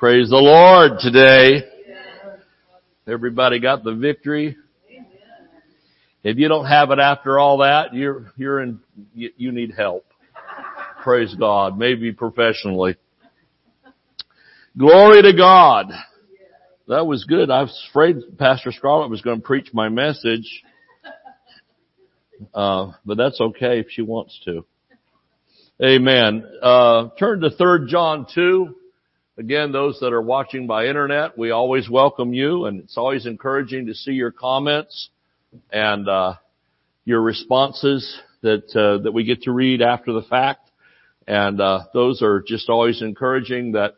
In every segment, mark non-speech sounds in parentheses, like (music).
Praise the Lord today. Everybody got the victory. If you don't have it after all that, you're, you're in, you, you need help. Praise God. Maybe professionally. Glory to God. That was good. I was afraid Pastor Scarlett was going to preach my message. Uh, but that's okay if she wants to. Amen. Uh, turn to 3 John 2. Again, those that are watching by internet, we always welcome you and it's always encouraging to see your comments and, uh, your responses that, uh, that we get to read after the fact. And, uh, those are just always encouraging that,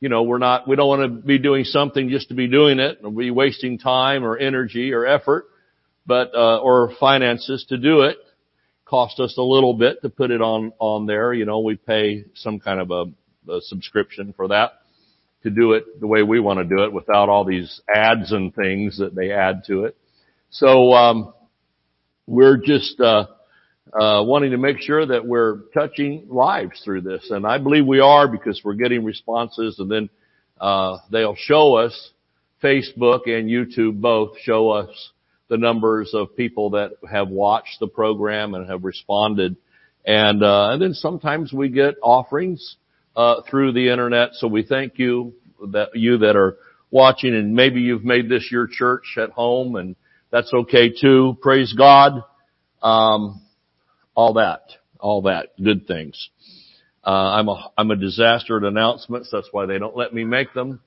you know, we're not, we don't want to be doing something just to be doing it or be wasting time or energy or effort, but, uh, or finances to do it. Cost us a little bit to put it on, on there. You know, we pay some kind of a, a subscription for that to do it the way we want to do it without all these ads and things that they add to it. So, um, we're just, uh, uh, wanting to make sure that we're touching lives through this. And I believe we are because we're getting responses and then, uh, they'll show us Facebook and YouTube both show us the numbers of people that have watched the program and have responded. And, uh, and then sometimes we get offerings, uh, through the internet. So we thank you that you that are watching and maybe you've made this your church at home and that's okay too. Praise God. Um, all that, all that, good things. Uh, I'm a, I'm a disaster at announcements. That's why they don't let me make them.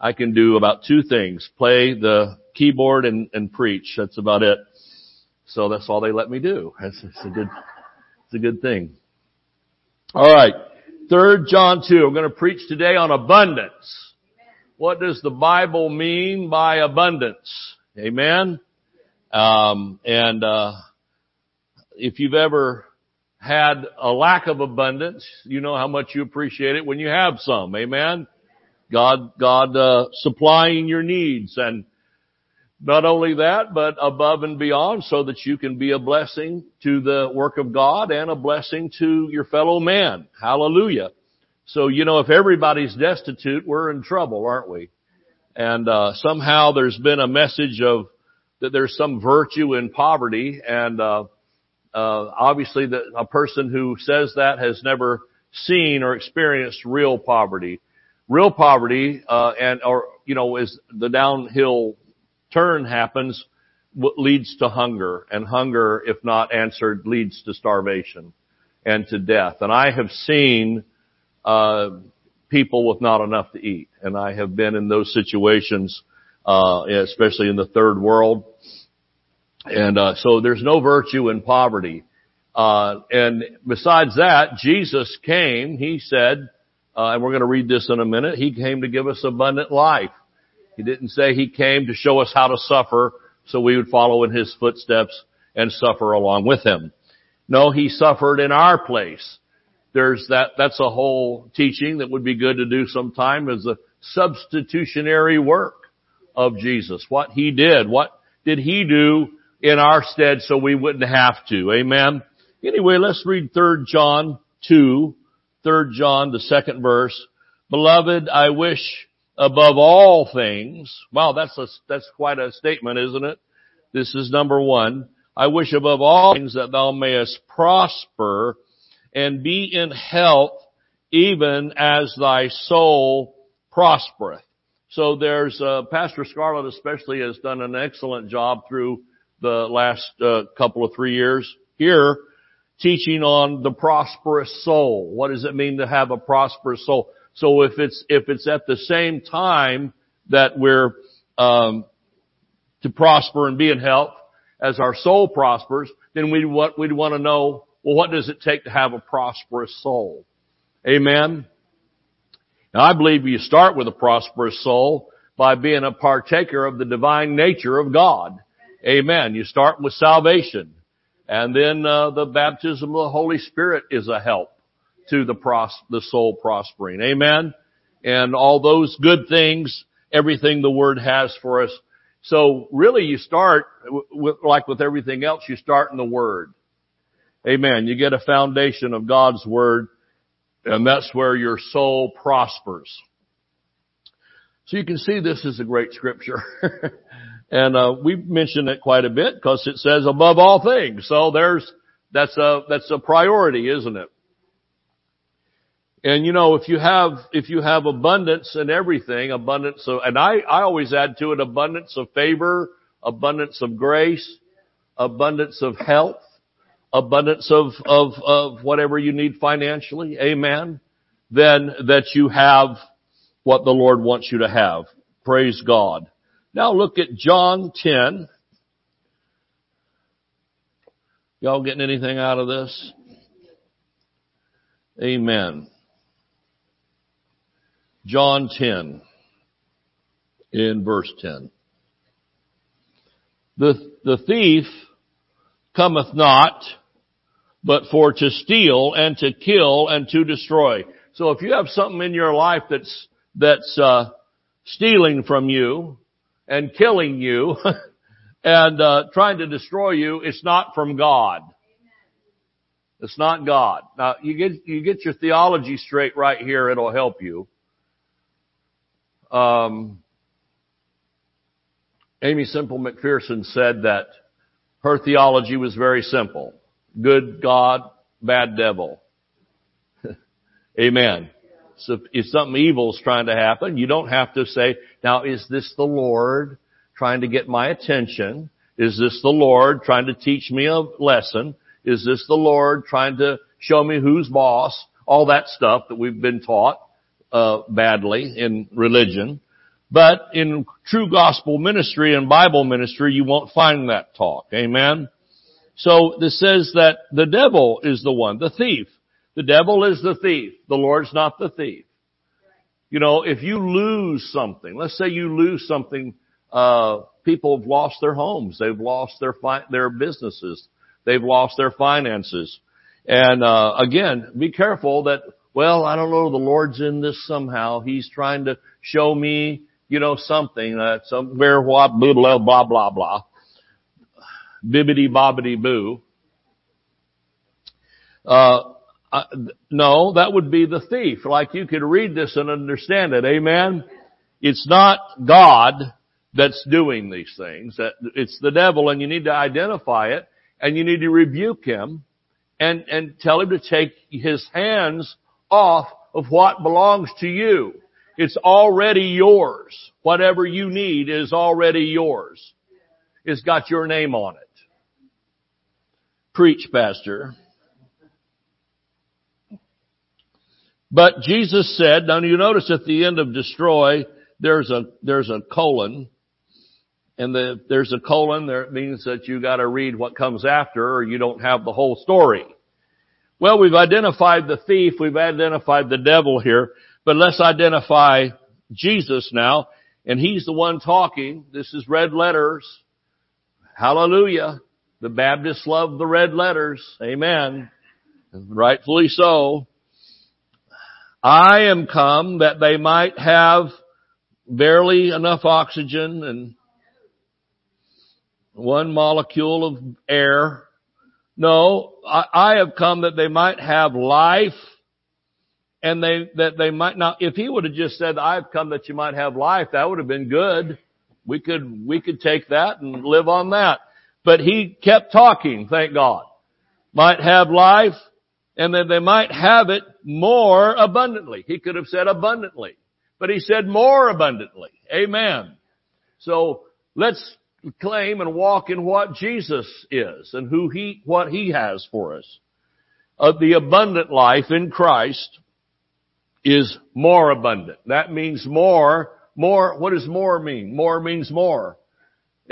I can do about two things. Play the keyboard and, and preach. That's about it. So that's all they let me do. That's, a good, it's a good thing. All right. Third John 2. I'm going to preach today on abundance. What does the Bible mean by abundance? Amen. Um, and uh, if you've ever had a lack of abundance, you know how much you appreciate it when you have some. Amen. God, God uh, supplying your needs and not only that, but above and beyond so that you can be a blessing to the work of God and a blessing to your fellow man. Hallelujah. So, you know, if everybody's destitute, we're in trouble, aren't we? And, uh, somehow there's been a message of that there's some virtue in poverty and, uh, uh, obviously the, a person who says that has never seen or experienced real poverty. Real poverty, uh, and, or, you know, is the downhill turn happens leads to hunger and hunger, if not answered, leads to starvation and to death. And I have seen, uh, people with not enough to eat. And I have been in those situations, uh, especially in the third world. And, uh, so there's no virtue in poverty. Uh, and besides that, Jesus came, he said, uh, and we're going to read this in a minute, he came to give us abundant life. He didn't say he came to show us how to suffer so we would follow in his footsteps and suffer along with him. No, he suffered in our place. There's that, that's a whole teaching that would be good to do sometime is the substitutionary work of Jesus. What he did. What did he do in our stead so we wouldn't have to? Amen. Anyway, let's read 3 John 2, 3 John, the second verse. Beloved, I wish above all things. Wow, that's a, that's quite a statement, isn't it? This is number one. I wish above all things that thou mayest prosper and be in health even as thy soul prospereth. So there's, uh, Pastor Scarlett especially has done an excellent job through the last uh, couple of three years here teaching on the prosperous soul. What does it mean to have a prosperous soul? So if it's, if it's at the same time that we're, um, to prosper and be in health as our soul prospers, then we what we'd want to know, well, what does it take to have a prosperous soul? Amen. Now I believe you start with a prosperous soul by being a partaker of the divine nature of God. Amen. You start with salvation. And then uh, the baptism of the Holy Spirit is a help to the pros- the soul prospering. Amen. And all those good things, everything the Word has for us. So really you start with, like with everything else, you start in the Word. Amen. You get a foundation of God's Word and that's where your soul prospers. So you can see this is a great scripture. (laughs) and, uh, we mention it quite a bit because it says above all things. So there's, that's a, that's a priority, isn't it? And you know, if you have, if you have abundance in everything, abundance of, and I, I always add to it abundance of favor, abundance of grace, abundance of health, abundance of, of, of whatever you need financially, amen, then that you have what the Lord wants you to have. Praise God. Now look at John 10. Y'all getting anything out of this? Amen. John 10 in verse 10. The, the thief cometh not, but for to steal and to kill and to destroy. So if you have something in your life that's, that's, uh, stealing from you and killing you (laughs) and, uh, trying to destroy you, it's not from God. It's not God. Now you get, you get your theology straight right here, it'll help you. Um, Aimee Semple McPherson said that her theology was very simple. Good God, bad devil. (laughs) Amen. So if something evil is trying to happen, you don't have to say, now is this the Lord trying to get my attention? Is this the Lord trying to teach me a lesson? Is this the Lord trying to show me who's boss? All that stuff that we've been taught uh, badly in religion. But in true gospel ministry and Bible ministry, you won't find that talk. Amen? So this says that the devil is the one, the thief. The devil is the thief. The Lord's not the thief. You know, if you lose something, let's say you lose something, uh, people have lost their homes, they've lost their fi- their businesses, they've lost their finances. And, uh, again, be careful that well, I don't know, the Lord's in this somehow. He's trying to show me, you know, something, uh, somewhere, what, blah, blah, blah, blah, blah. Bibbity bobbity boo. Uh, no, that would be the thief. Like you could read this and understand it. Amen? It's not God that's doing these things. It's the devil and you need to identify it and you need to rebuke him and, and tell him to take his hands off of what belongs to you. It's already yours. Whatever you need is already yours. It's got your name on it. Preach, Pastor. But Jesus said, now you notice at the end of destroy, there's a, there's a colon. And the, there's a colon, there, it means that you gotta read what comes after or you don't have the whole story. Well, we've identified the thief, we've identified the devil here, but let's identify Jesus now, and he's the one talking. This is red letters. Hallelujah. The Baptists love the red letters. Amen. Rightfully so. I am come that they might have barely enough oxygen and one molecule of air no, I, have come that they might have life and they, that they might not, if he would have just said, I've come that you might have life, that would have been good. We could, we could take that and live on that. But he kept talking, thank God. Might have life and that they might have it more abundantly. He could have said abundantly, but he said more abundantly. Amen. So let's claim and walk in what Jesus is and who he, what he has for us. Uh, the abundant life in Christ is more abundant. That means more, more, what does more mean? More means more.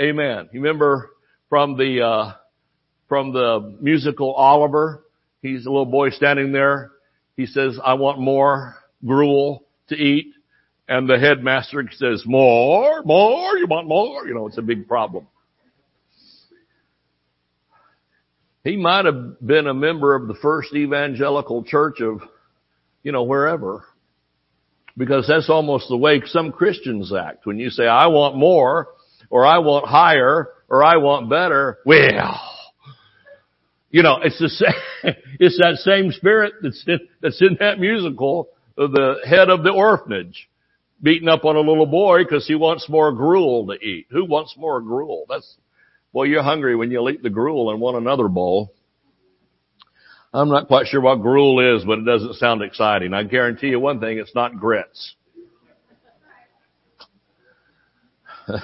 Amen. You remember from the, uh, from the musical Oliver? He's a little boy standing there. He says, I want more gruel to eat. And the headmaster says, more, more, you want more? You know, it's a big problem. He might have been a member of the first evangelical church of, you know, wherever. Because that's almost the way some Christians act. When you say, I want more, or I want higher, or I want better, well, you know, it's the same, (laughs) it's that same spirit that's in, that's in that musical, the head of the orphanage. Beating up on a little boy because he wants more gruel to eat. Who wants more gruel? That's, well, you're hungry when you'll eat the gruel and want another bowl. I'm not quite sure what gruel is, but it doesn't sound exciting. I guarantee you one thing, it's not grits. (laughs) and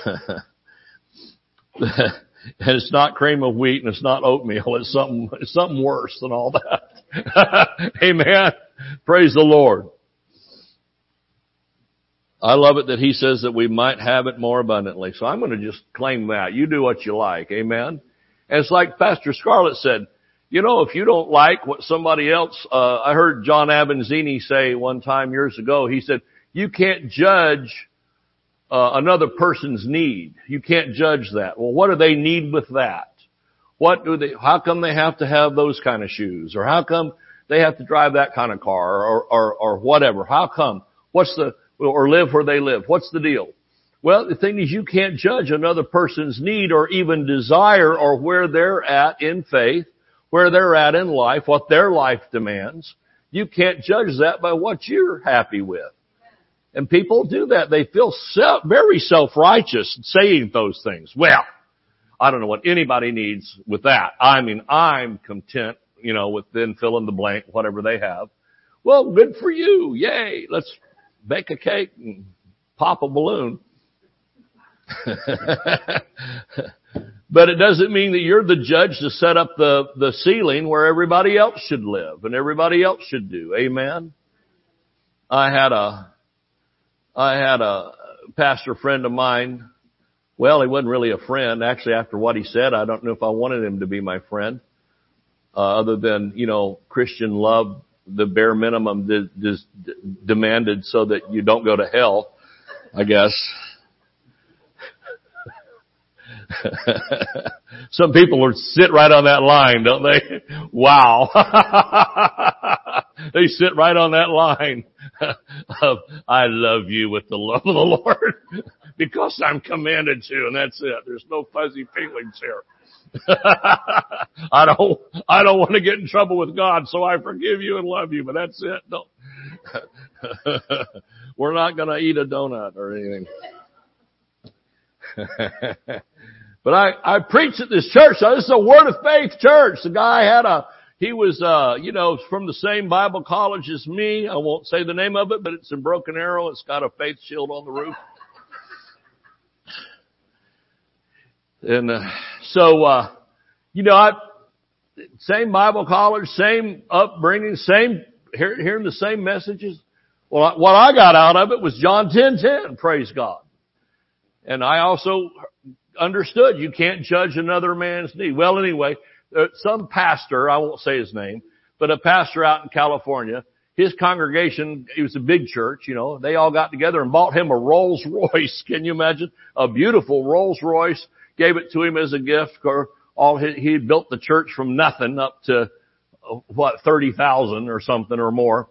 it's not cream of wheat and it's not oatmeal. It's something, it's something worse than all that. (laughs) Amen. Praise the Lord. I love it that he says that we might have it more abundantly. So I'm going to just claim that. You do what you like. Amen. And it's like Pastor Scarlett said, you know, if you don't like what somebody else, uh, I heard John Avanzini say one time years ago, he said, you can't judge uh, another person's need. You can't judge that. Well, what do they need with that? What do they, how come they have to have those kind of shoes? Or how come they have to drive that kind of car or, or, or whatever? How come? What's the, or live where they live. What's the deal? Well, the thing is you can't judge another person's need or even desire or where they're at in faith, where they're at in life, what their life demands. You can't judge that by what you're happy with. And people do that. They feel self, very self-righteous saying those things. Well, I don't know what anybody needs with that. I mean, I'm content, you know, with then fill in the blank, whatever they have. Well, good for you. Yay. Let's bake a cake and pop a balloon. (laughs) but it doesn't mean that you're the judge to set up the, the ceiling where everybody else should live and everybody else should do. Amen. I had a, I had a pastor friend of mine. Well, he wasn't really a friend. Actually, after what he said, I don't know if I wanted him to be my friend. Uh, other than, you know, Christian love the bare minimum de- de- demanded so that you don't go to hell, I guess. (laughs) Some people would sit right on that line, don't they? (laughs) Wow. (laughs) they sit right on that line of, I love you with the love of the Lord because I'm commanded to and that's it. There's no fuzzy feelings here. (laughs) I don't, I don't want to get in trouble with God, so I forgive you and love you, but that's it. (laughs) We're not going to eat a donut or anything. (laughs) but I, I preached at this church. So this is a word of faith church. The guy had a, he was, uh, you know, from the same Bible college as me. I won't say the name of it, but it's in Broken Arrow. It's got a faith shield on the roof. And, uh, so, uh, you know, I, same Bible college, same upbringing, same, hearing the same messages. Well, what I got out of it was John 10:10, praise God. And I also understood you can't judge another man's need. Well, anyway, uh, some pastor, I won't say his name, but a pastor out in California, his congregation, it was a big church, you know, they all got together and bought him a Rolls Royce. (laughs) Can you imagine? A beautiful Rolls Royce gave it to him as a gift. Or all he, he built the church from nothing up to uh, what thirty thousand or something or more,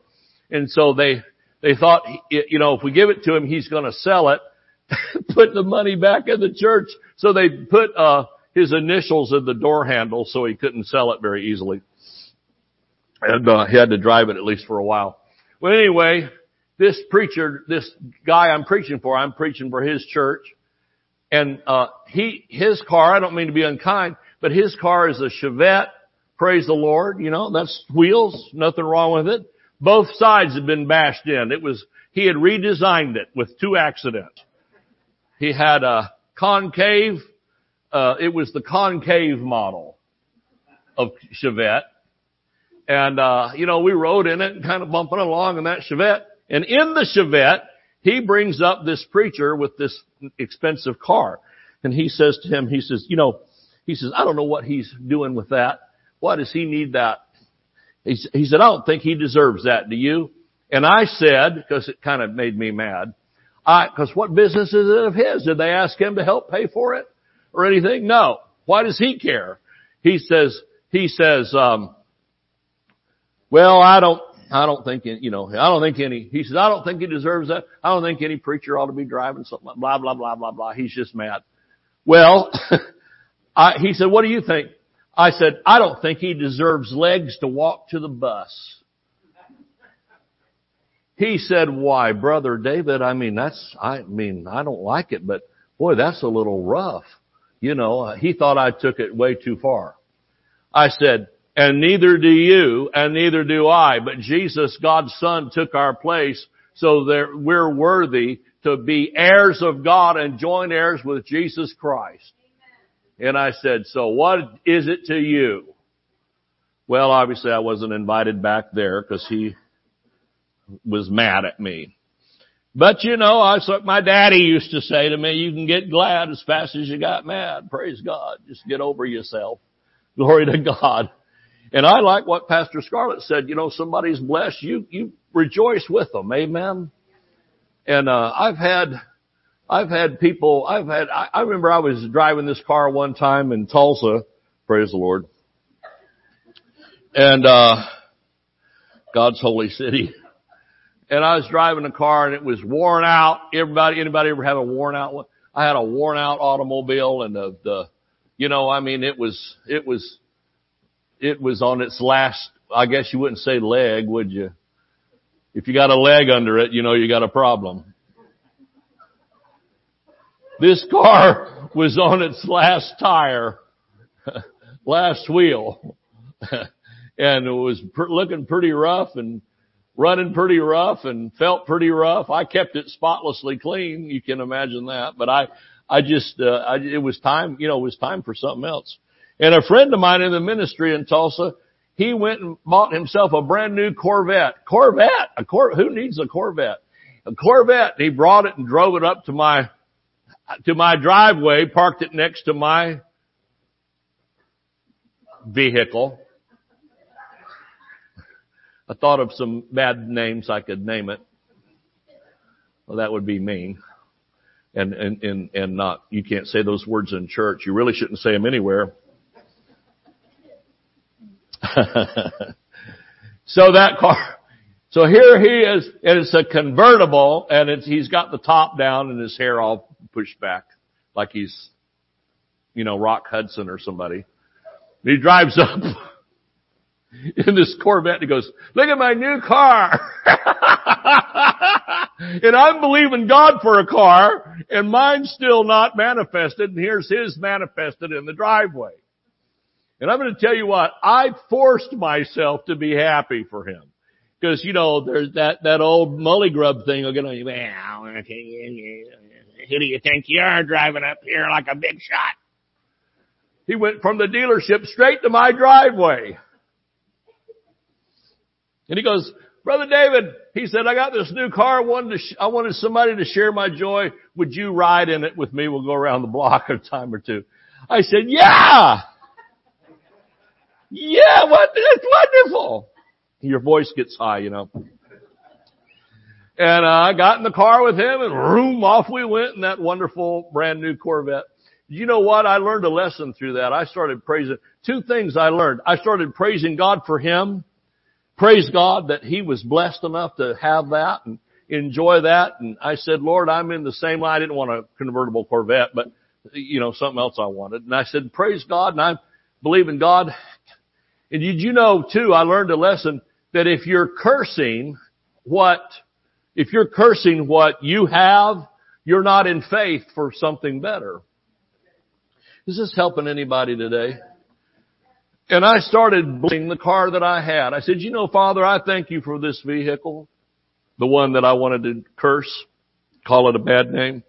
and so they they thought you know if we give it to him he's going to sell it, (laughs) put the money back in the church. So they put uh his initials in the door handle so he couldn't sell it very easily, and uh, he had to drive it at least for a while. Well, anyway, this preacher, this guy I'm preaching for, I'm preaching for his church. And, uh, he, his car, I don't mean to be unkind, but his car is a Chevette. Praise the Lord. You know, that's wheels. Nothing wrong with it. Both sides had been bashed in. It was, he had redesigned it with two accidents. He had a concave, uh, it was the concave model of Chevette. And, uh, you know, we rode in it and kind of bumping along in that Chevette. And in the Chevette, he brings up this preacher with this expensive car. And he says to him, he says, you know, he says, I don't know what he's doing with that. Why does he need that? He, he said, I don't think he deserves that. Do you? And I said, because it kind of made me mad, I, cause what business is it of his? Did they ask him to help pay for it or anything? No. Why does he care? He says, he says, um, well, I don't, I don't think, you know, I don't think any, he says, I don't think he deserves that. I don't think any preacher ought to be driving something blah, blah, blah, blah, blah. He's just mad. Well, (laughs) I, he said, what do you think? I said, I don't think he deserves legs to walk to the bus. he said, why, brother David, I mean, that's, I mean, I don't like it, but boy, that's a little rough. You know, he thought I took it way too far. I said, and neither do you, and neither do I, but Jesus, God's son, took our place so that we're worthy to be heirs of God and joint heirs with Jesus Christ. And I said, so what is it to you? Well, obviously I wasn't invited back there because he was mad at me. But you know, I my daddy used to say to me, you can get glad as fast as you got mad. Praise God. Just get over yourself. Glory to God. And I like what Pastor Scarlett said, you know, somebody's blessed, you, you rejoice with them. Amen. And, uh, I've had, I've had people, I've had, I, I remember I was driving this car one time in Tulsa. Praise the Lord. And, uh, God's holy city. And I was driving a car and it was worn out. Everybody, anybody ever have a worn out one? I had a worn out automobile and the, the, you know, I mean, it was, it was, it was on its last, I guess you wouldn't say leg, would you? If you got a leg under it, you know you got a problem. This car was on its last tire, (laughs) last wheel, (laughs) and it was looking pretty rough and running pretty rough and felt pretty rough. I kept it spotlessly clean. You can imagine that, but I, I just, uh, I, it was time, you know, it was time for something else. And a friend of mine in the ministry in Tulsa, he went and bought himself a brand new Corvette. Corvette! A Cor, who needs a Corvette? A Corvette. He brought it and drove it up to my, to my driveway, parked it next to my vehicle. I thought of some bad names I could name it. Well, that would be mean and, and, and, and not, you can't say those words in church. You really shouldn't say them anywhere. (laughs) so that car, so here he is, and it's a convertible, and he's got the top down and his hair all pushed back, like he's, you know, Rock Hudson or somebody. And he drives up (laughs) in this Corvette and he goes, look at my new car. (laughs) and I'm believing God for a car, and mine's still not manifested, and here's his manifested in the driveway. And I'm going to tell you what, I forced myself to be happy for him. Cause you know, there's that, that old mully grub thing will get on you, well, who do you think you are driving up here like a big shot? He went from the dealership straight to my driveway. And he goes, Brother David, he said, I got this new car. I wanted, to sh- I wanted somebody to share my joy. Would you ride in it with me? We'll go around the block (laughs) a time or two. I said, yeah! Yeah, what, it's wonderful. Your voice gets high, you know. And uh, I got in the car with him and room off we went in that wonderful brand new Corvette. You know what? I learned a lesson through that. I started praising, two things I learned. I started praising God for him. Praise God that he was blessed enough to have that and enjoy that. And I said, Lord, I'm in the same. I didn't want a convertible Corvette, but you know, something else I wanted. And I said, praise God. And I believe in God and did you know too, I learned a lesson that if you're cursing what, if you're cursing what you have, you're not in faith for something better. Is this helping anybody today? And I started blessing the car that I had. I said, you know, Father, I thank you for this vehicle. The one that I wanted to curse, call it a bad name.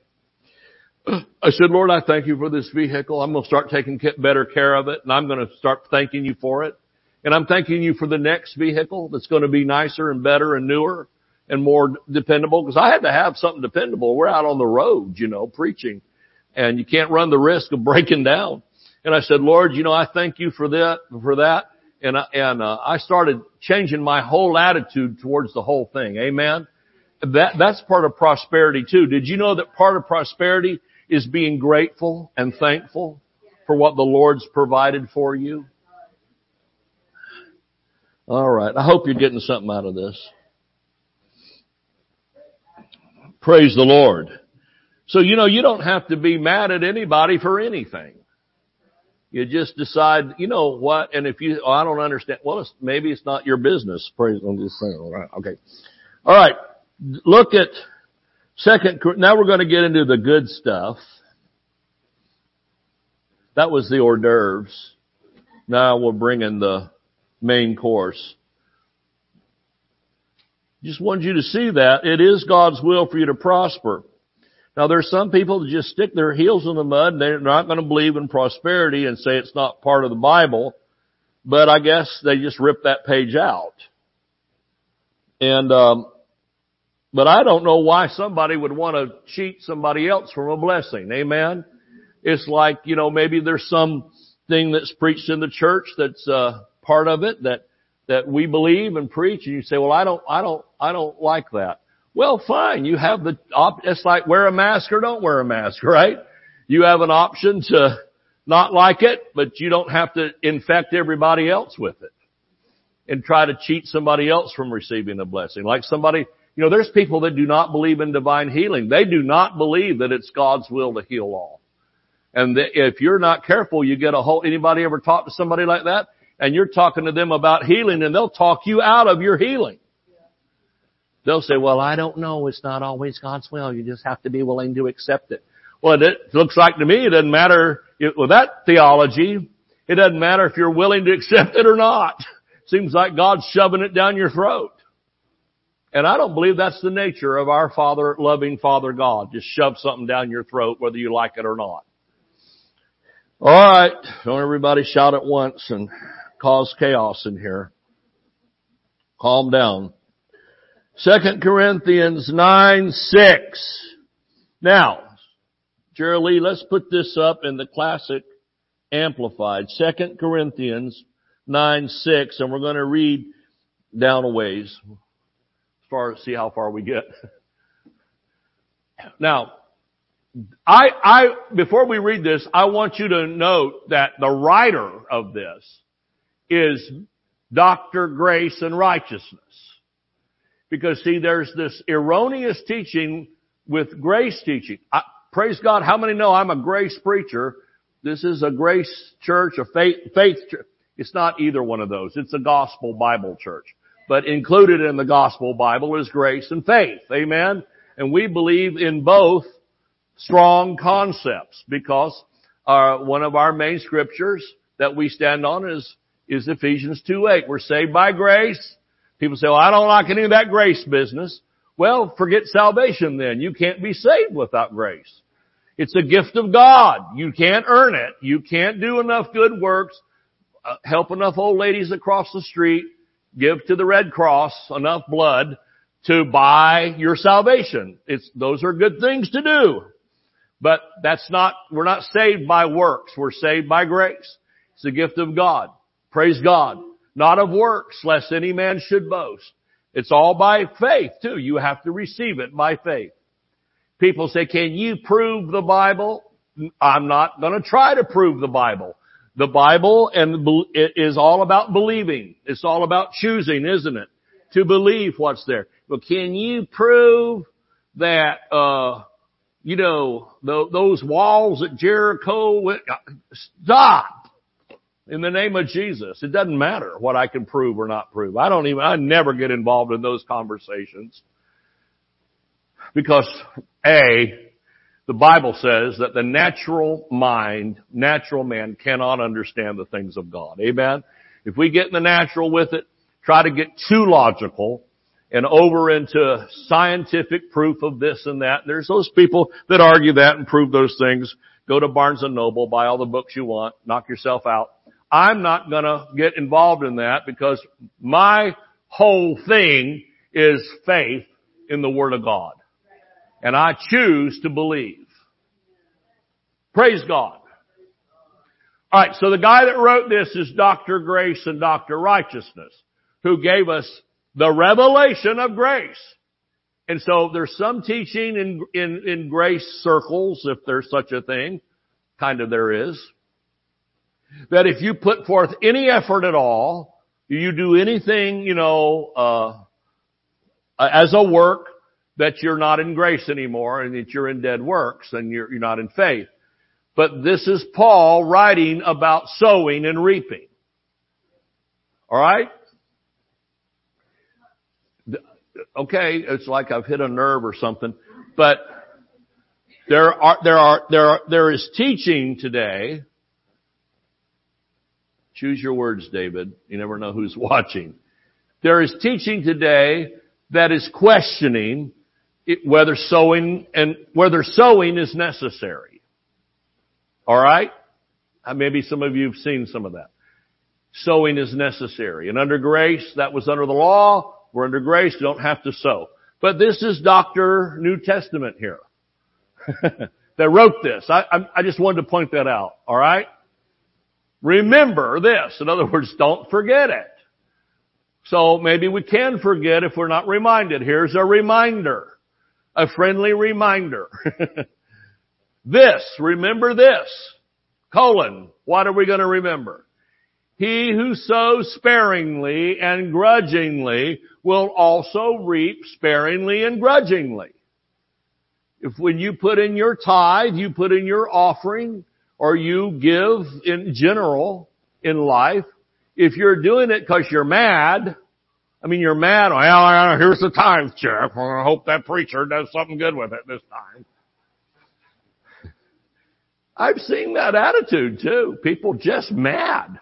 (clears throat) I said, Lord, I thank you for this vehicle. I'm going to start taking better care of it and I'm going to start thanking you for it. And I'm thanking you for the next vehicle that's going to be nicer and better and newer and more dependable because I had to have something dependable. We're out on the road, you know, preaching and you can't run the risk of breaking down. And I said, Lord, you know, I thank you for that, for that. And, I, and, uh, I started changing my whole attitude towards the whole thing. Amen. That, that's part of prosperity too. Did you know that part of prosperity is being grateful and thankful for what the Lord's provided for you? All right. I hope you're getting something out of this. Praise the Lord. So, you know, you don't have to be mad at anybody for anything. You just decide, you know what, and if you, oh, I don't understand, well, it's, maybe it's not your business. Praise, I'm just saying, all right, okay. All right. look at second, now we're going to get into the good stuff. That was the hors d'oeuvres. Now we're bringing the main course. Just want you to see that it is God's will for you to prosper. Now there's some people that just stick their heels in the mud and they're not going to believe in prosperity and say it's not part of the Bible, but I guess they just rip that page out. And um, but I don't know why somebody would want to cheat somebody else from a blessing. Amen. It's like you know maybe there's some thing that's preached in the church that's uh, part of it that that we believe and preach, and you say, well, I don't, I don't, I don't like that. Well, fine. You have the op- it's like wear a mask or don't wear a mask, (laughs) right? You have an option to not like it, but you don't have to infect everybody else with it and try to cheat somebody else from receiving a blessing. Like somebody, you know, there's people that do not believe in divine healing. They do not believe that it's God's will to heal all. And if you're not careful, you get a whole, anybody ever talk to somebody like that? And you're talking to them about healing and they'll talk you out of your healing. They'll say, well, I don't know. It's not always God's will. You just have to be willing to accept it. Well, it looks like to me it doesn't matter with that theology. It doesn't matter if you're willing to accept it or not. Seems like God's shoving it down your throat. And I don't believe that's the nature of our Father, loving Father God. Just shove something down your throat whether you like it or not. Alright, don't everybody shout at once and cause chaos in here. Calm down. Second Corinthians 9, 6. Now, Jerry Lee, let's put this up in the classic amplified. Second Corinthians 9, 6, and we're going to read down a ways. Far see how far we get. Now, I, I, before we read this, I want you to note that the writer of this is Dr. Grace and Righteousness. Because see, there's this erroneous teaching with grace teaching. I, praise God, how many know I'm a grace preacher? This is a grace church, a faith, faith church. It's not either one of those. It's a gospel Bible church. But included in the gospel Bible is grace and faith. Amen? And we believe in both strong concepts because uh, one of our main scriptures that we stand on is, is Ephesians 2 8. We're saved by grace People say, well, I don't like any of that grace business. Well, forget salvation then. You can't be saved without grace. It's a gift of God. You can't earn it. You can't do enough good works, uh, help enough old ladies across the street, give to the Red Cross enough blood to buy your salvation. It's, those are good things to do. But that's not, we're not saved by works. We're saved by grace. It's a gift of God. Praise God not of works, lest any man should boast. It's all by faith too. You have to receive it by faith. People say, can you prove the Bible? I'm not going to try to prove the Bible. The Bible and it is all about believing. It's all about choosing, isn't it? To believe what's there. But can you prove that, uh, you know, the, those walls at Jericho, stop in the name of Jesus. It doesn't matter what I can prove or not prove. I don't even, I never get involved in those conversations. Because A, the Bible says that the natural mind, natural man cannot understand the things of God. Amen? If we get in the natural with it, try to get too logical and over into scientific proof of this and that. There's those people that argue that and prove those things. Go to Barnes and Noble, buy all the books you want, knock yourself out. I'm not gonna get involved in that because my whole thing is faith in the Word of God. And I choose to believe. Praise God. Alright, so the guy that wrote this is Dr. Grace and Dr. Righteousness, who gave us the revelation of grace. And so there's some teaching in, in, in grace circles, if there's such a thing. Kind of there is that if you put forth any effort at all, you do anything, you know, uh, as a work, that you're not in grace anymore and that you're in dead works and you're, you're not in faith. But this is Paul writing about sowing and reaping. Alright? okay, it's like I've hit a nerve or something, but there are, there are, there are, there is teaching today. Choose your words, David. You never know who's (laughs) watching. There is teaching today that is questioning whether sowing and whether sowing is necessary. Alright? Uh, maybe some of you have seen some of that. Sowing is necessary. And under grace, that was under the law. We're under grace, don't have to sow. But this is Dr. New Testament here. (laughs) that wrote this. I, I just wanted to point that out. Alright? Remember this. In other words, don't forget it. So maybe we can forget if we're not reminded. Here's a reminder. A friendly reminder. (laughs) this, remember this. Colon, what are we going to remember? He who sows sparingly and grudgingly will also reap sparingly and grudgingly. If when you put in your tithe, you put in your offering, or you give in general in life, if you're doing it because you're mad, I mean, you're mad, well, here's the tithe check. I hope that preacher does something good with it this time. I've seen that attitude too. People just mad.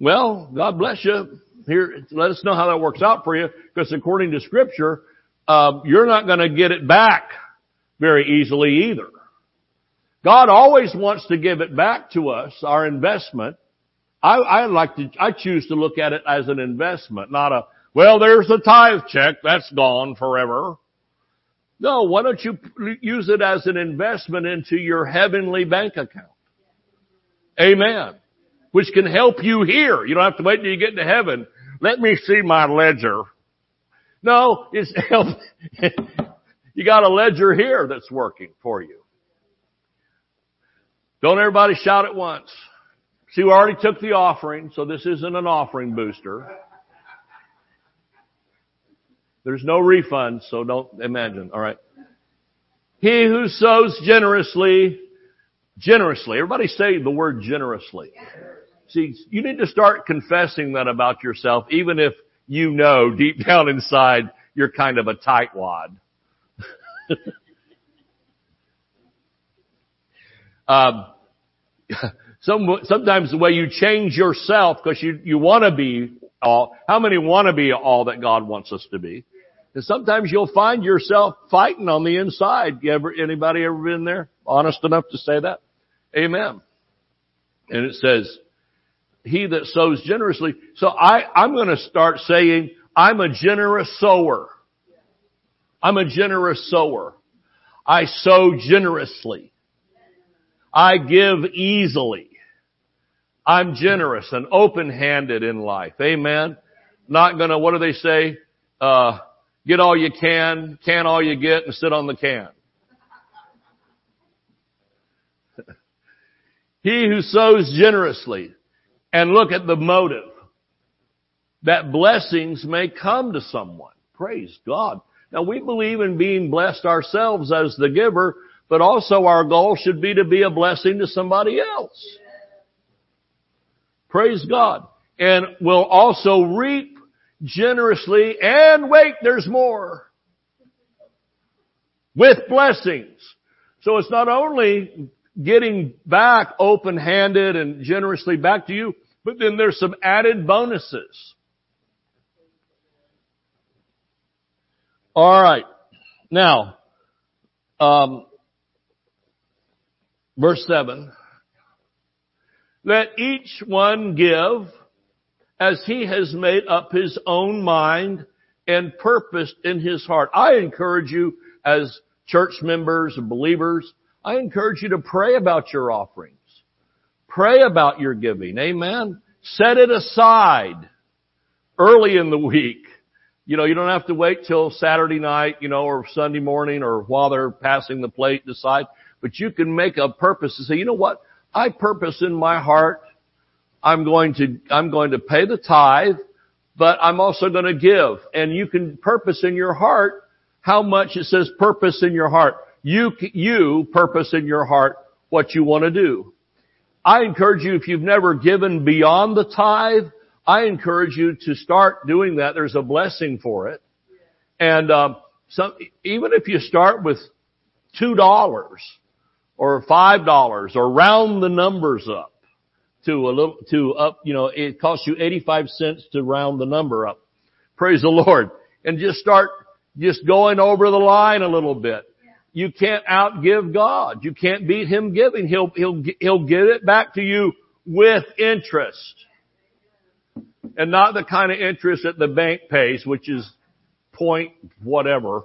Well, God bless you. Here, let us know how that works out for you, because according to Scripture, uh, you're not going to get it back very easily either. God always wants to give it back to us, our investment. I, I like to, I choose to look at it as an investment, not a, well, there's the tithe check, that's gone forever. No, why don't you use it as an investment into your heavenly bank account? Amen. Which can help you here. You don't have to wait till you get to heaven. Let me see my ledger. No, it's (laughs) you got a ledger here that's working for you. Don't everybody shout at once. See, we already took the offering, so this isn't an offering booster. There's no refund, so don't imagine. All right. He who sows generously, generously. Everybody say the word generously. See, you need to start confessing that about yourself, even if you know deep (laughs) down inside you're kind of a tightwad. (laughs) um, (laughs) some, sometimes the way you change yourself because you, you want to be all, how many want to be all that God wants us to be? And sometimes you'll find yourself fighting on the inside. You ever, anybody ever been there? Honest enough to say that? Amen. And it says, he that sows generously. So I, I'm going to start saying, I'm a generous sower. I'm a generous sower. I sow generously. I give easily. I'm generous and open-handed in life. Amen. Not gonna, what do they say? Uh, get all you can, can all you get, and sit on the can. (laughs) he who sows generously and look at the motive that blessings may come to someone. Praise God. Now we believe in being blessed ourselves as the giver, but also our goal should be to be a blessing to somebody else. Praise God. And we'll also reap generously and wait, there's more. With blessings. So it's not only getting back open-handed and generously back to you, but then there's some added bonuses. All right. Now, um, verse 7. Let each one give as he has made up his own mind and purposed in his heart. I encourage you as church members and believers, I encourage you to pray about your offerings. Pray about your giving. Amen. Set it aside early in the week. You know, you don't have to wait till Saturday night, you know, or Sunday morning or while they're passing the plate decide. But you can make a purpose to say, you know what? I purpose in my heart, I'm going to, I'm going to pay the tithe, but I'm also going to give. And you can purpose in your heart how much it says purpose in your heart. You, you purpose in your heart what you want to do. I encourage you, if you've never given beyond the tithe, I encourage you to start doing that. There's a blessing for it. And, um, some, even if you start with two dollars or five dollars or round the numbers up to a little, to up, you know, it costs you 85 cents to round the number up. Praise the Lord. And just start just going over the line a little bit. You can't outgive God. You can't beat Him giving. He'll, He'll, He'll give it back to you with interest. And not the kind of interest that the bank pays, which is point whatever.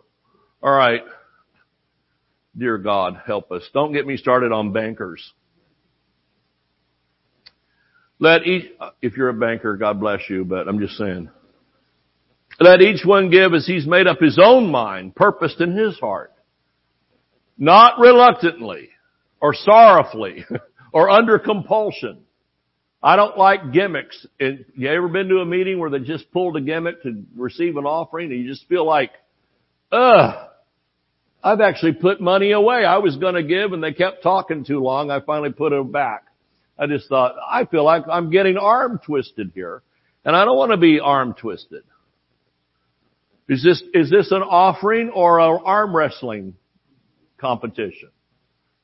Alright. Dear God, help us. Don't get me started on bankers. Let each, if you're a banker, God bless you, but I'm just saying. Let each one give as he's made up his own mind, purposed in his heart. Not reluctantly, or sorrowfully, (laughs) or under compulsion. I don't like gimmicks. You ever been to a meeting where they just pulled a gimmick to receive an offering and you just feel like, ugh, I've actually put money away. I was gonna give and they kept talking too long. I finally put it back. I just thought, I feel like I'm getting arm twisted here. And I don't want to be arm twisted. Is this, is this an offering or an arm wrestling competition?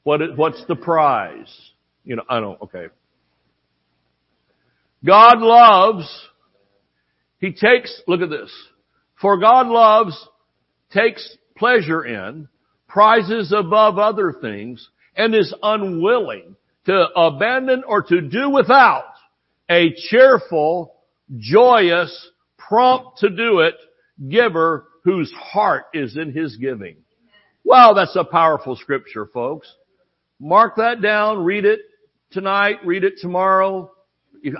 What what's the prize? You know, I don't, okay. God loves, He takes, look at this. For God loves, takes pleasure in, prizes above other things, and is unwilling to abandon or to do without a cheerful, joyous, prompt to do it giver whose heart is in his giving. Wow, that's a powerful scripture, folks. Mark that down, read it tonight, read it tomorrow.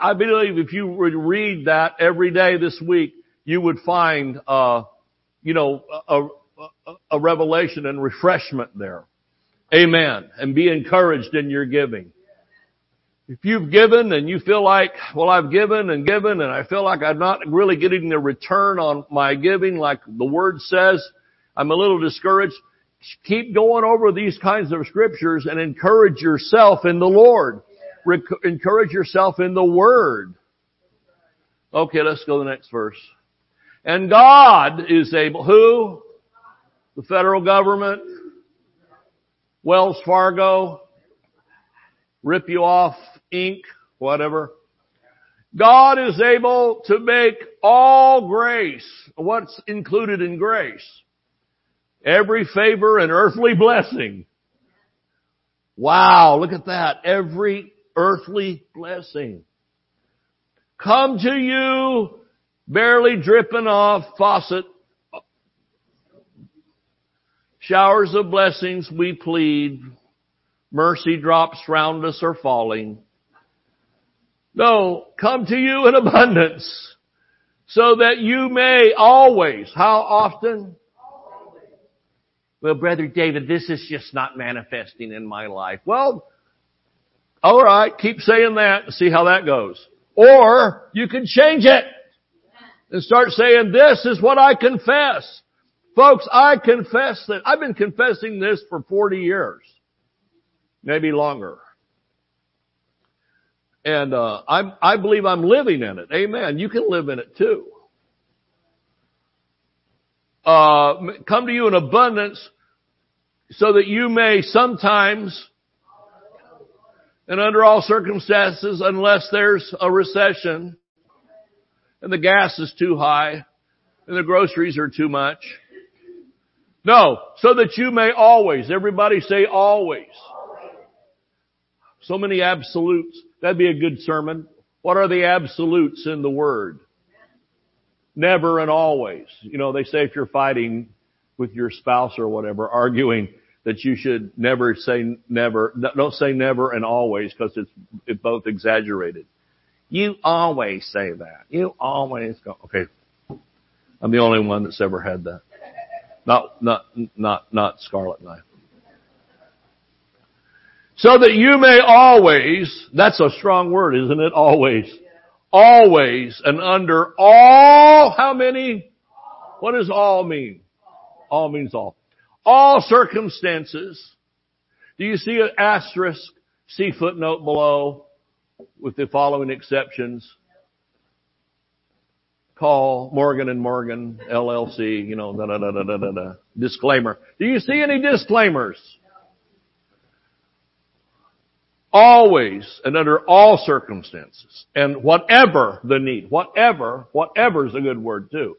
I believe if you would read that every day this week, you would find, uh, you know, a, a, revelation and refreshment there. Amen. And be encouraged in your giving. If you've given and you feel like, well, I've given and given and I feel like I'm not really getting the return on my giving like the word says, I'm a little discouraged. Keep going over these kinds of scriptures and encourage yourself in the Lord. Re- encourage yourself in the Word. Okay, let's go to the next verse. And God is able, who? The federal government, Wells Fargo, rip you off, Inc., whatever. God is able to make all grace. What's included in grace? Every favor and earthly blessing. Wow, look at that. Every earthly blessing. Come to you, barely dripping off faucet Showers of blessings we plead. Mercy drops round us are falling. No, come to you in (laughs) abundance so that you may always, how often? Well, Brother David, this is just not manifesting in my life. Well, alright, keep saying that and see how that goes. Or you can change it and start saying, this is what I confess. Folks, I confess that I've been confessing this for 40 years. Maybe longer. And uh, I, I believe I'm living in it. Amen. You can live in it too. Uh, come to you in abundance so that you may sometimes and under all circumstances, unless there's a recession and the gas is too high and the groceries are too much, no, so that you may always, everybody say always. So many absolutes. That'd be a good sermon. What are the absolutes in the word? Never and always. You know, they say if you're fighting with your spouse or whatever, arguing that you should never say never, don't say never and always because it's, both exaggerated. You always say that. You always go, okay. I'm the only one that's ever had that. Not, not, not, not Scarlett knife. So that you may always, that's a strong word, isn't it? Always. Always and under all, how many? What does all mean? All means all. All circumstances. Do you see an asterisk? See footnote below with the following exceptions. Call Morgan and Morgan LLC, you know, da da da da da da da. Disclaimer. Do you see any disclaimers? Always and under all circumstances and whatever the need, whatever, whatever is a good word too.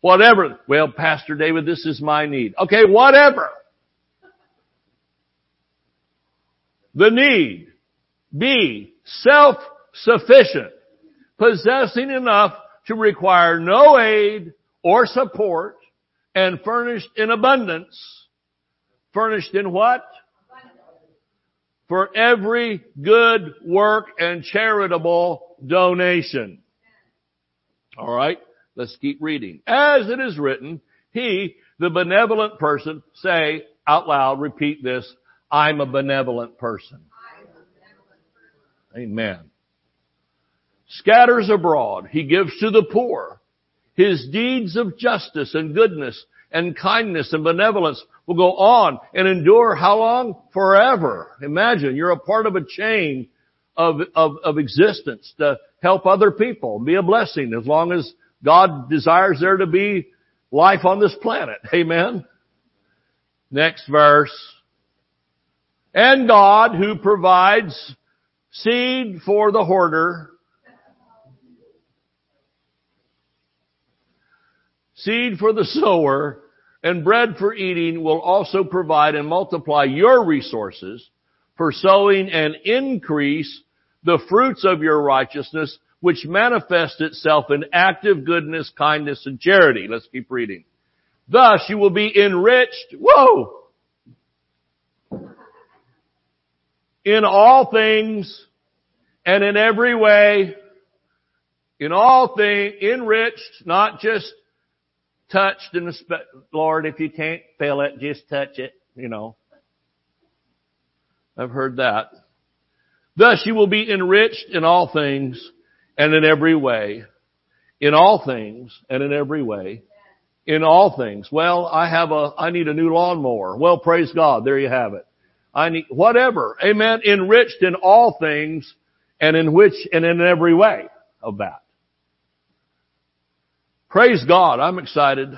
Whatever, well, Pastor David, this is my need. Okay, whatever. The need. Be self-sufficient, possessing enough to require no aid or support and furnished in abundance. Furnished in what? For every good work and charitable donation. Alright, let's keep reading. As it is written, he, the benevolent person, say out loud, repeat this, I'm a benevolent person. Amen scatters abroad. He gives to the poor. His deeds of justice and goodness and kindness and benevolence will go on and endure how long? Forever. Imagine you're a part of a chain of, of, of existence to help other people, be a blessing as long as God desires there to be life on this planet. (laughs) Amen. Next verse. And God who provides seed for the hoarder seed for the sower, and bread for eating will also provide and multiply your resources for sowing and increase the fruits of your righteousness, which manifests itself in active goodness, kindness, and charity. Let's keep reading. Thus you will be enriched, whoa! In all things and in every way, in all things, enriched, not just touched in the, Lord, if you can't feel it, just touch it, you know. I've heard that. Thus you will be enriched in all things and in every way. In all things and in every way. In all things. Well, I have a, I need a new lawnmower. Well, praise God. There you have it. I need, whatever. Amen. Enriched in all things and in which, and in every way of that. Praise God. I'm excited.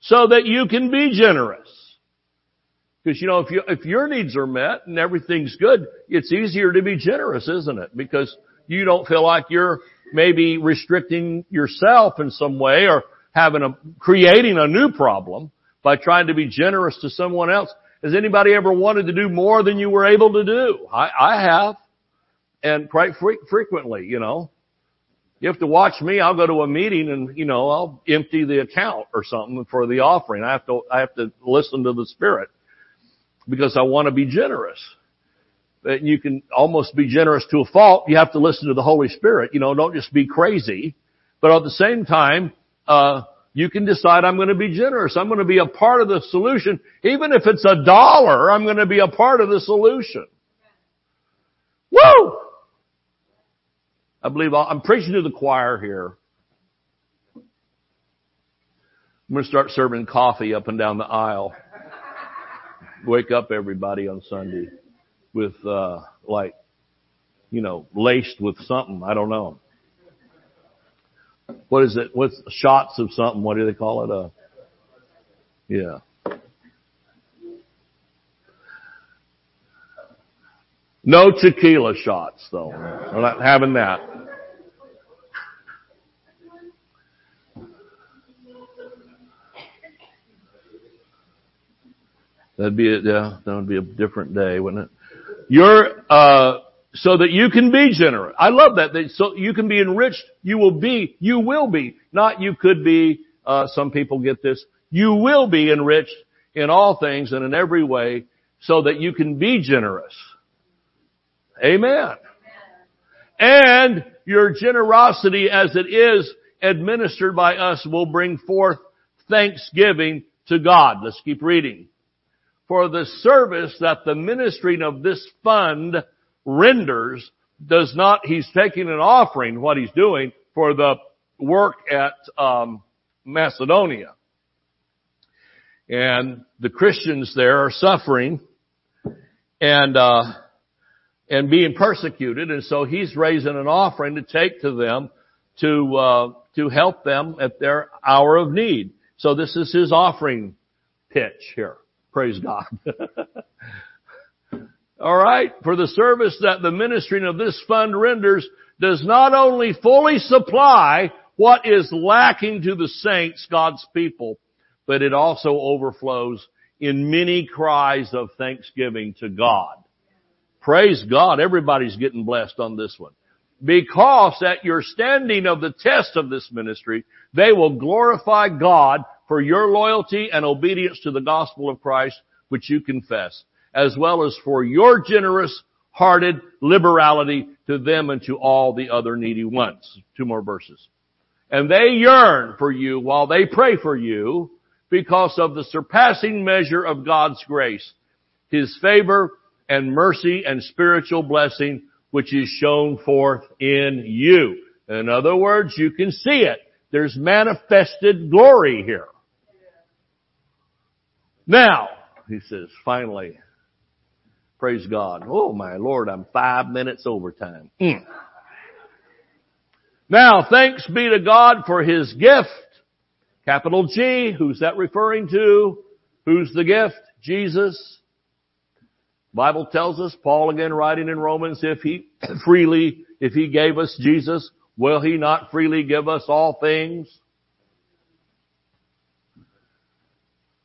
So that you can be generous. Because you know, if you, if your needs are met and everything's good, it's easier to be generous, isn't it? Because you don't feel like you're maybe restricting yourself in some way or having a, creating a new problem by trying to be generous to someone else. Has anybody ever wanted to do more than you were able to do? I, I have. And quite fre- frequently, you know. You have to watch me. I'll go to a meeting and, you know, I'll empty the account or something for the offering. I have to, I have to listen to the Spirit because I want to be generous. But you can almost be generous to a fault. You have to listen to the Holy Spirit. You know, don't just be crazy. But at the same time, uh, you can decide I'm going to be generous. I'm going to be a part of the solution. Even if it's a dollar, I'm going to be a part of the solution. Woo! I believe i am preaching to the choir here. I'm going to start serving coffee up and down the aisle. Wake up everybody on Sunday with, uh, like, you know, laced with something. I don't know. What is it? What's shots of something? What do they call it? Uh, yeah. No tequila shots though. We're not having that. That'd be a, yeah, that would be a different day, wouldn't it? You're uh, so that you can be generous. I love that. that. So you can be enriched. You will be. You will be. Not you could be. Uh, some people get this. You will be enriched in all things and in every way, so that you can be generous. Amen. And your generosity as it is administered by us will bring forth thanksgiving to God. Let's keep reading for the service that the ministering of this fund renders does not, he's taking an offering, what he's doing, for the work at um, Macedonia. And the Christians there are suffering and, uh, and being persecuted. And so he's raising an offering to take to them to, uh, to help them at their hour of need. So this is his offering pitch here. Praise God. (laughs) All right. For the service that the ministering of this fund renders does not only fully supply what is lacking to the saints, God's people, but it also overflows in many cries of thanksgiving to God. Praise God. Everybody's getting blessed on this one. Because at your standing of the test of this ministry, they will glorify God for your loyalty and obedience to the gospel of Christ, which you confess, as well as for your generous hearted liberality to them and to all the other needy ones. Two more verses. And they yearn for you while they pray for you because of the surpassing measure of God's grace, His favor and mercy and spiritual blessing which is shown forth in you. In other words, you can see it. There's manifested glory here. Now, he says, finally, praise God. Oh my Lord, I'm five minutes overtime. Mm. Now, thanks be to God for His gift. Capital G, who's that referring to? Who's the gift? Jesus. Bible tells us, Paul again writing in Romans, if he (clears throat) freely, if he gave us Jesus, will he not freely give us all things?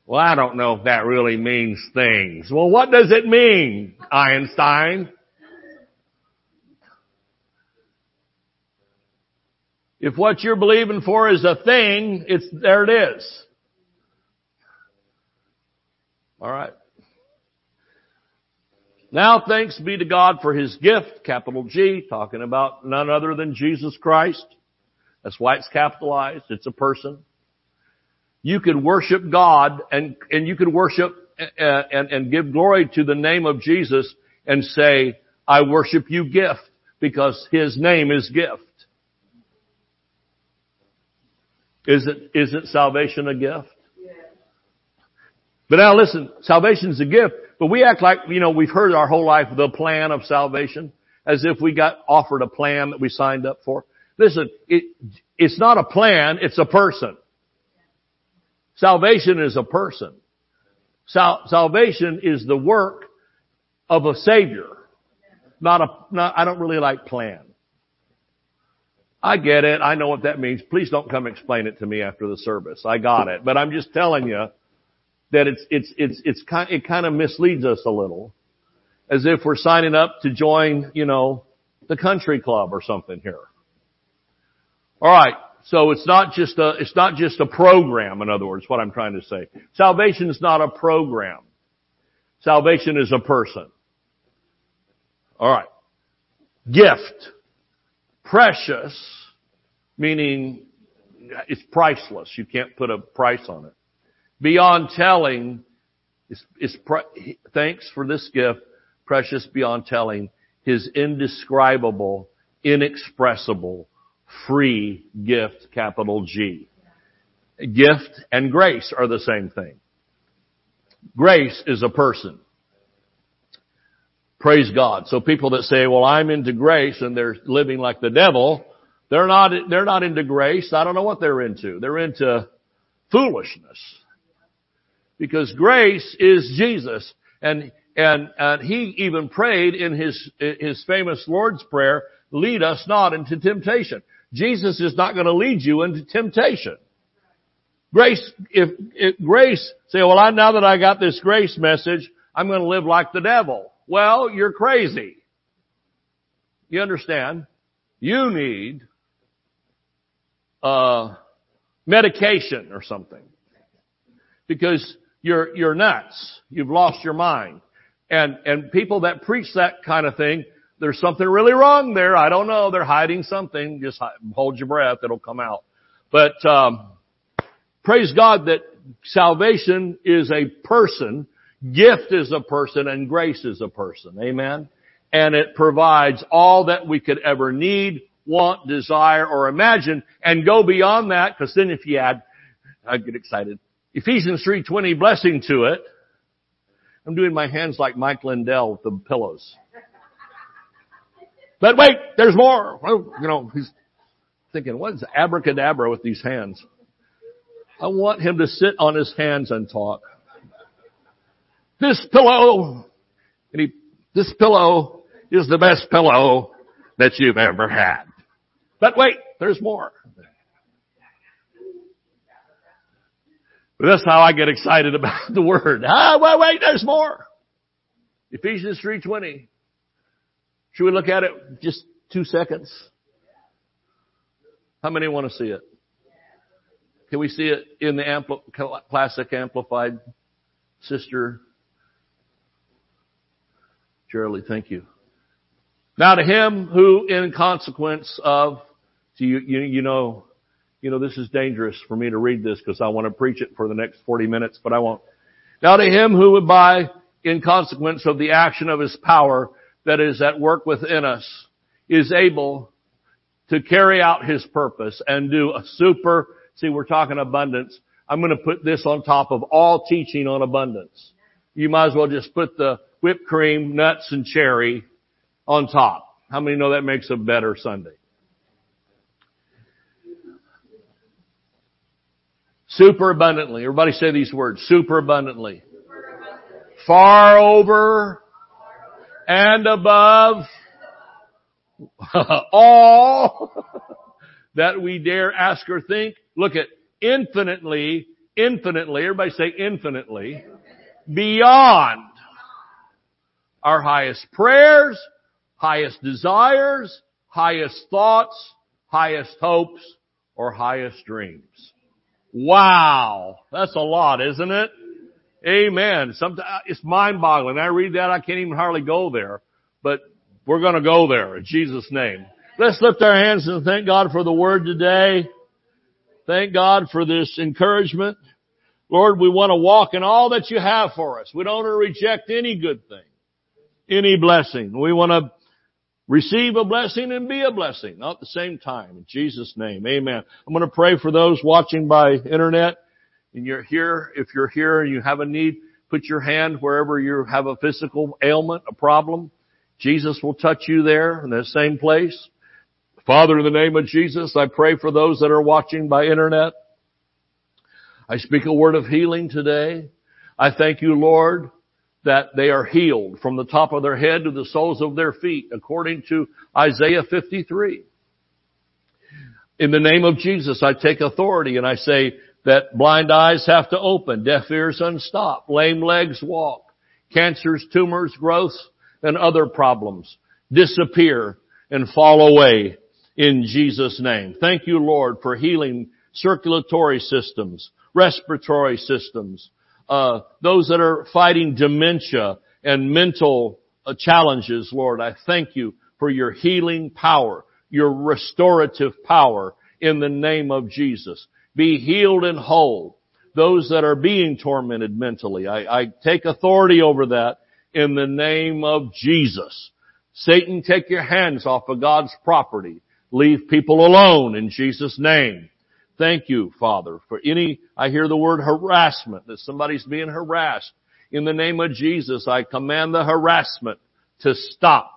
Well, I don't know if that really means things. Well, what does it mean, Einstein? If what you're believing for is a thing, it's, there it is. Alright. Now thanks be to God for His gift, capital G, talking about none other than Jesus Christ. That's why it's capitalized. It's a person. You could worship God and, and you could worship and, and, and give glory to the name of Jesus and say, I worship you gift because His name is gift. Is it, isn't salvation a gift? But now listen, salvation is a gift, but we act like, you know, we've heard our whole life the plan of salvation, as if we got offered a plan that we signed up for. Listen, it, it's not a plan, it's a person. Salvation is a person. Sal- salvation is the work of a savior. Not a, not, I don't really like plan. I get it. I know what that means. Please don't come explain it to me after the service. I got it. But I'm just telling you, that it's, it's, it's, it's kind, it kind of misleads us a little. As if we're signing up to join, you know, the country club or something here. Alright. So it's not just a, it's not just a program, in other words, what I'm trying to say. Salvation is not a program. Salvation is a person. Alright. Gift. Precious, meaning it's priceless. You can't put a price on it beyond telling is, pre- thanks for this gift, precious beyond telling, his indescribable, inexpressible, free gift, capital G. Gift and grace are the same thing. Grace is a person. Praise God. So people that say, well, I'm into grace and they're living like the devil, they're not, they're not into grace. I don't know what they're into. They're into foolishness because grace is Jesus. And, and, and he even prayed in his, his famous Lord's Prayer, lead us not into temptation. Jesus is not going to lead you into temptation. Grace, if, if grace, say, well, I, now that I got this grace message, I'm going to live like the devil. Well, you're crazy. You understand? You need, uh, medication or something. Because you're, you're nuts. You've lost your mind. And, and people that preach that kind of thing, there's something really wrong there. I don't know. They're hiding something. Just hold your breath. It'll come out. But, um, praise God that salvation is a person, gift is a person, and grace is a person. Amen. And it provides all that we could ever need, want, desire, or imagine, and go beyond that, because then if you add, I get excited. Ephesians 3.20 blessing to it. I'm doing my hands like Mike Lindell with the pillows. But wait, there's more. You know, he's thinking, what is abracadabra with these hands? I want him to sit on his hands and talk. This pillow, and he, this pillow is the best pillow that you've ever had. But wait, there's more. That's how I get excited about (laughs) the word. Ah, wait, wait, there's more. Ephesians 3.20. Should we look at it just two seconds? How many want to see it? Can we see it in the ampli- classic amplified? Sister Shirley, thank you. Now to him who in consequence of, so you, you, you know, you know, this is dangerous for me to read this because I want to preach it for the next 40 minutes, but I won't. Now to him who would by, in consequence of the action of his power that is at work within us, is able to carry out his purpose and do a super, see we're talking abundance. I'm going to put this on top of all teaching on abundance. You might as well just put the whipped cream, nuts, and cherry on top. How many know that makes a better sundae? Super abundantly. Everybody say these words. Super abundantly. Far over and above (laughs) all (laughs) that we dare ask or think. Look at infinitely, infinitely, everybody say infinitely, beyond our highest prayers, highest desires, highest thoughts, highest hopes, or highest dreams. Wow. That's a lot, isn't it? Amen. Sometimes uh, it's mind boggling. I read that, I can't even hardly go there, but we're going to go there in Jesus name. Let's lift our hands and thank God for the word today. Thank God for this encouragement. Lord, we want to walk in all that you have for us. We don't want to reject any good thing, any blessing. We want to receive a blessing and be a blessing, not at the same time. In Jesus' name, amen. I'm going to pray for those watching by internet and you're here. If you're here and you have a need, put your hand wherever you have a physical ailment, a problem. Jesus will touch you there in the same place. Father, in the name of Jesus, I pray for those that are watching by internet. I speak a word of healing today. I thank you, Lord, that they are healed from the top of their head to the soles of their feet, according to Isaiah 53. In the name of Jesus, I take authority and I say that blind eyes have to open, deaf ears unstop, lame legs walk, cancers, tumors, growths, and other problems disappear and fall away in Jesus' name. Thank you, Lord, for healing circulatory systems, respiratory systems, uh, those that are fighting dementia and mental uh, challenges, Lord. I thank you for your healing power, your restorative power in the name of Jesus. Be healed and whole. Those that are being tormented mentally, I, I take authority over that in the name of Jesus. Satan, take your hands off of God's property. Leave people alone in Jesus' name. Thank you, Father, for any, I hear the word harassment, that somebody's being harassed. In the name of Jesus, I command the harassment to stop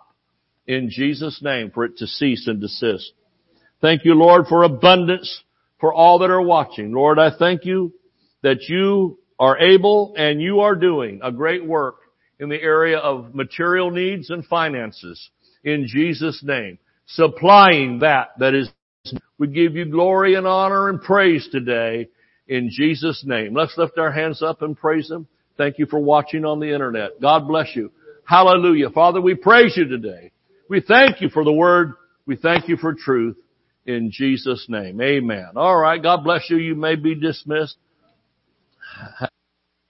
in Jesus' name for it to cease and desist. Thank you, Lord, for abundance for all that are watching. Lord, I thank you that you are able and you are doing a great work in the area of material needs and finances in Jesus' name. Supplying that that is, we give you glory and honor and praise today in Jesus' name. Let's lift our hands up and praise Him. Thank you for watching on the internet. God bless you. Hallelujah. Father, we praise you today. We thank you for the word. We thank you for truth in Jesus' name. Amen. All right. God bless you. You may be dismissed.